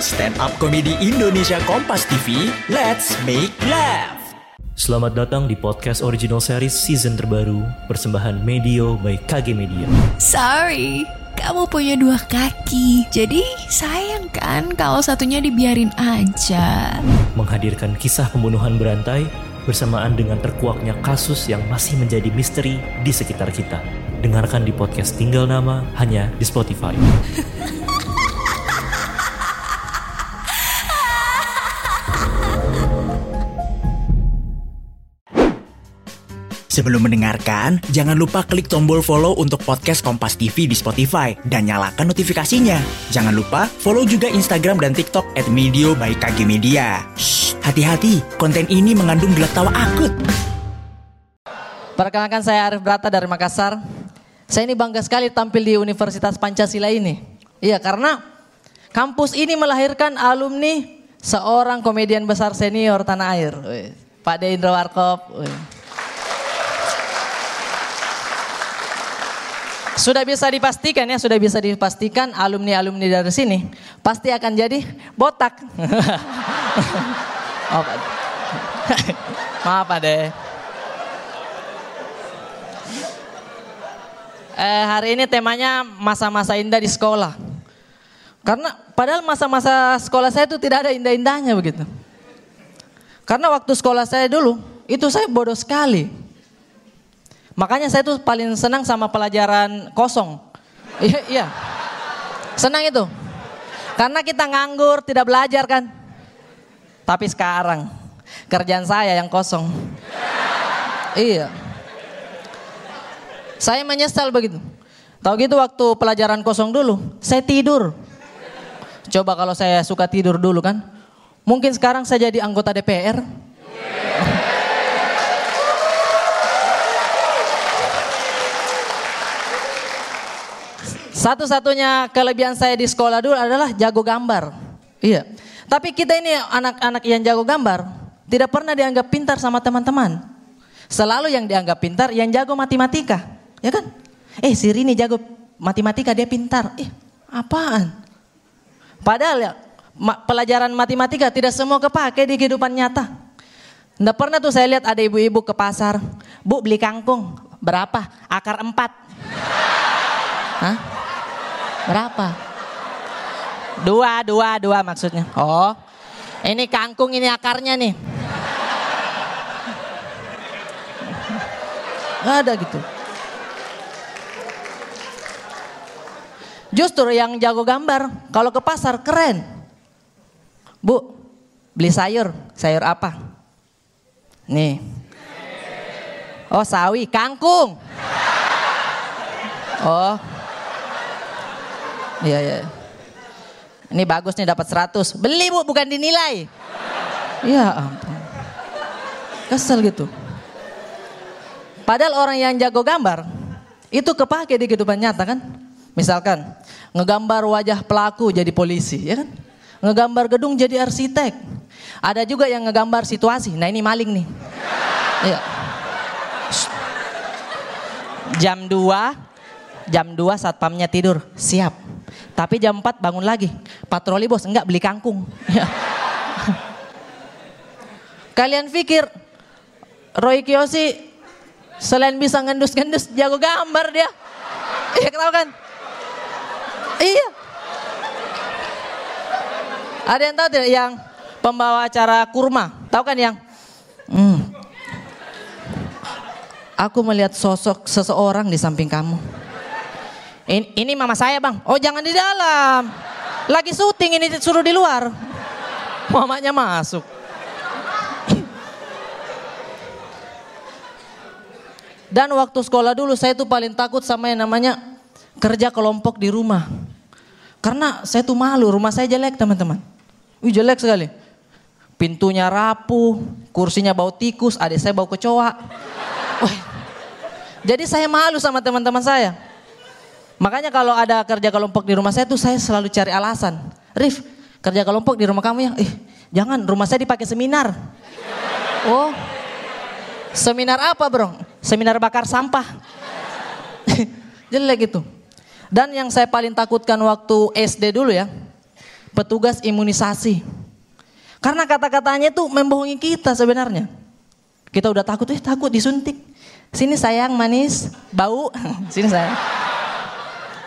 Stand up komedi Indonesia Kompas TV, let's make laugh. Selamat datang di podcast original series season terbaru persembahan Medio by KG Media. Sorry, kamu punya dua kaki. Jadi sayang kan kalau satunya dibiarin aja. Menghadirkan kisah pembunuhan berantai bersamaan dengan terkuaknya kasus yang masih menjadi misteri di sekitar kita. Dengarkan di podcast Tinggal Nama hanya di Spotify. Sebelum mendengarkan, jangan lupa klik tombol follow untuk podcast Kompas TV di Spotify dan nyalakan notifikasinya. Jangan lupa follow juga Instagram dan TikTok at Medio by KG Media. Hati-hati, konten ini mengandung gelak tawa akut. Perkenalkan saya Arif Brata dari Makassar. Saya ini bangga sekali tampil di Universitas Pancasila ini. Iya karena kampus ini melahirkan alumni seorang komedian besar senior tanah air. Pak Deindra Warkop. Sudah bisa dipastikan ya, sudah bisa dipastikan alumni-alumni dari sini pasti akan jadi botak. oh, Pak. Maaf Pak De. Eh, hari ini temanya masa-masa indah di sekolah. Karena padahal masa-masa sekolah saya itu tidak ada indah-indahnya begitu. Karena waktu sekolah saya dulu, itu saya bodoh sekali. Makanya saya tuh paling senang sama pelajaran kosong. Iya, iya. Senang itu. Karena kita nganggur, tidak belajar kan. Tapi sekarang kerjaan saya yang kosong. Iya. Saya menyesal begitu. Tahu gitu waktu pelajaran kosong dulu, saya tidur. Coba kalau saya suka tidur dulu kan. Mungkin sekarang saya jadi anggota DPR. Satu-satunya kelebihan saya di sekolah dulu adalah jago gambar. Iya. Tapi kita ini anak-anak yang jago gambar tidak pernah dianggap pintar sama teman-teman. Selalu yang dianggap pintar yang jago matematika, ya kan? Eh si Rini jago matematika dia pintar. Eh apaan? Padahal ya pelajaran matematika tidak semua kepake di kehidupan nyata. Nggak pernah tuh saya lihat ada ibu-ibu ke pasar, bu beli kangkung berapa? Akar empat. Hah? Berapa? Dua, dua, dua maksudnya. Oh, ini kangkung ini akarnya nih. Gak ada gitu. Justru yang jago gambar, kalau ke pasar keren. Bu, beli sayur, sayur apa? Nih. Oh sawi, kangkung. Oh, Iya, iya. Ini bagus nih dapat 100. Beli bu, bukan dinilai. Iya ampun. Kesel gitu. Padahal orang yang jago gambar, itu kepake di kehidupan nyata kan. Misalkan, ngegambar wajah pelaku jadi polisi, ya kan. Ngegambar gedung jadi arsitek. Ada juga yang ngegambar situasi. Nah ini maling nih. Iya. Jam 2, jam 2 satpamnya tidur, siap. Tapi jam 4 bangun lagi. Patroli bos, enggak beli kangkung. Kalian pikir Roy Kiyoshi selain bisa ngendus-ngendus jago gambar dia. Iya kenapa kan? Iya. Ada yang tahu tidak yang pembawa acara kurma? Tahu kan yang? Hmm. Aku melihat sosok seseorang di samping kamu. Ini, ini mama saya bang. Oh jangan di dalam. Lagi syuting ini suruh di luar. Mamanya masuk. Dan waktu sekolah dulu saya tuh paling takut sama yang namanya kerja kelompok di rumah. Karena saya tuh malu, rumah saya jelek teman-teman. Wih jelek sekali. Pintunya rapuh, kursinya bau tikus, adik saya bau kecoa. Wah. Jadi saya malu sama teman-teman saya. Makanya kalau ada kerja kelompok di rumah saya tuh saya selalu cari alasan. Rif, kerja kelompok di rumah kamu ya? Eh, jangan, rumah saya dipakai seminar. Oh, seminar apa bro? Seminar bakar sampah. Jelek gitu. Dan yang saya paling takutkan waktu SD dulu ya. petugas imunisasi. Karena kata-katanya itu membohongi kita sebenarnya. Kita udah takut, eh takut disuntik. Sini sayang manis, bau. Sini sayang.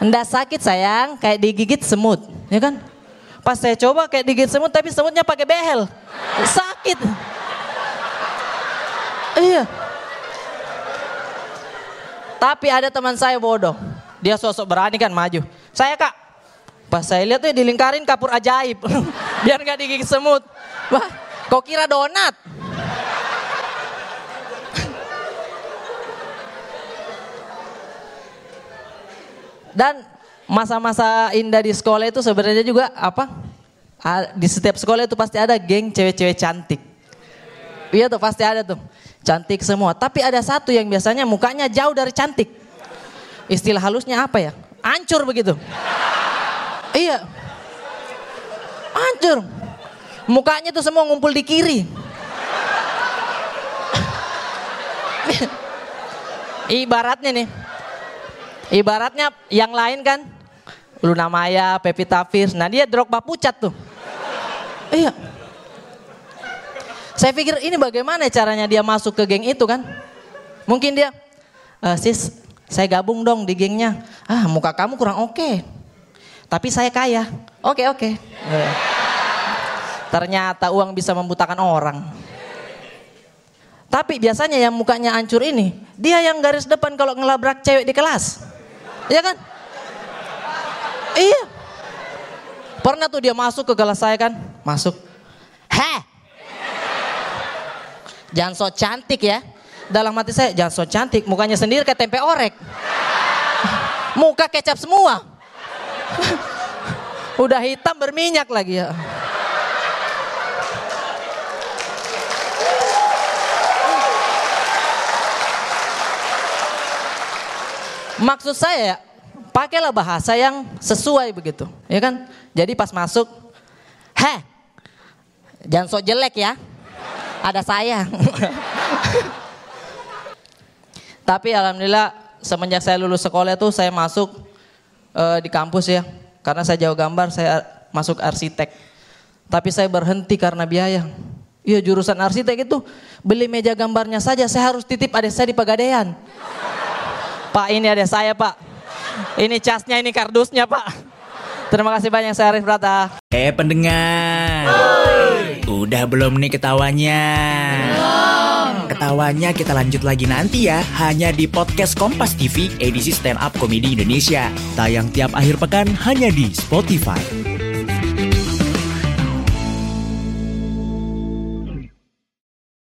Enggak sakit sayang, kayak digigit semut, ya kan? Pas saya coba kayak digigit semut, tapi semutnya pakai behel. Sakit. Iya. Tapi ada teman saya bodoh. Dia sosok berani kan maju. Saya kak, pas saya lihat tuh dilingkarin kapur ajaib. Biar nggak digigit semut. Wah, kau kira donat? Dan masa-masa indah di sekolah itu sebenarnya juga apa? Di setiap sekolah itu pasti ada geng cewek-cewek cantik. Iya tuh pasti ada tuh. Cantik semua. Tapi ada satu yang biasanya mukanya jauh dari cantik. Istilah halusnya apa ya? Ancur begitu. iya. Ancur. Mukanya tuh semua ngumpul di kiri. Ibaratnya nih, Ibaratnya yang lain kan Luna Maya, Pevita Pierce. Nah dia Drogba pucat tuh. Iya. Saya pikir ini bagaimana caranya dia masuk ke geng itu kan. Mungkin dia, e, sis saya gabung dong di gengnya. Ah muka kamu kurang oke. Okay. Tapi saya kaya. Oke okay, oke. Okay. Iya. Ternyata uang bisa membutakan orang. Tapi biasanya yang mukanya hancur ini, dia yang garis depan kalau ngelabrak cewek di kelas. Iya kan? Iya. Pernah tuh dia masuk ke kelas saya kan? Masuk. Heh. Jangan so cantik ya. Dalam hati saya, jangan so cantik. Mukanya sendiri kayak tempe orek. Muka kecap semua. Udah hitam berminyak lagi ya. Maksud saya pakailah bahasa yang sesuai begitu, ya kan? Jadi pas masuk, heh, jangan sok jelek ya, ada saya. Tapi alhamdulillah semenjak saya lulus sekolah itu saya masuk uh, di kampus ya, karena saya jauh gambar, saya masuk arsitek. Tapi saya berhenti karena biaya. Iya jurusan arsitek itu beli meja gambarnya saja saya harus titip adik saya di Pegadaian. Pak ini ada saya Pak. Ini casnya, ini kardusnya Pak. Terima kasih banyak saya Arif Brata. Eh pendengar. Udah belum nih ketawanya? Belum. Ketawanya kita lanjut lagi nanti ya. Hanya di podcast Kompas TV edisi stand up komedi Indonesia. Tayang tiap akhir pekan hanya di Spotify.